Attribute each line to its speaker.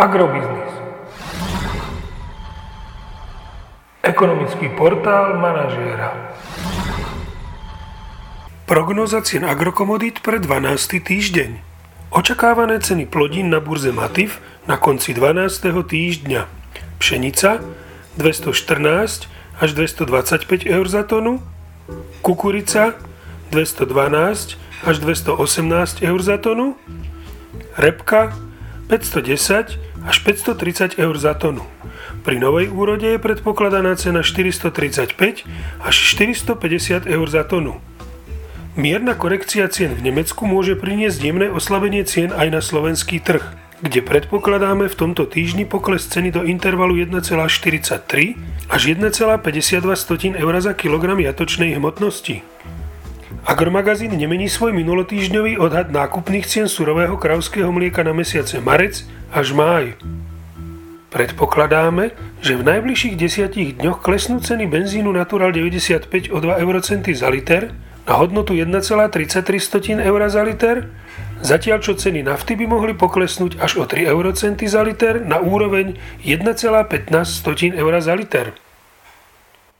Speaker 1: Agrobiznis. Ekonomický portál manažéra. Prognoza cien agrokomodít pre 12. týždeň. Očakávané ceny plodín na burze Matif na konci 12. týždňa. Pšenica 214 až 225 eur za tonu, kukurica 212 až 218 eur za tonu, repka 510 až 530 eur za tonu. Pri novej úrode je predpokladaná cena 435 až 450 eur za tonu. Mierna korekcia cien v Nemecku môže priniesť jemné oslabenie cien aj na slovenský trh, kde predpokladáme v tomto týždni pokles ceny do intervalu 1,43 až 1,52 eur za kilogram jatočnej hmotnosti. Agromagazín nemení svoj minulotýždňový odhad nákupných cien surového kravského mlieka na mesiace marec až máj. Predpokladáme, že v najbližších desiatich dňoch klesnú ceny benzínu Natural 95 o 2 eurocenty za liter na hodnotu 1,33 eur za liter, zatiaľ čo ceny nafty by mohli poklesnúť až o 3 eurocenty za liter na úroveň 1,15 eur za liter.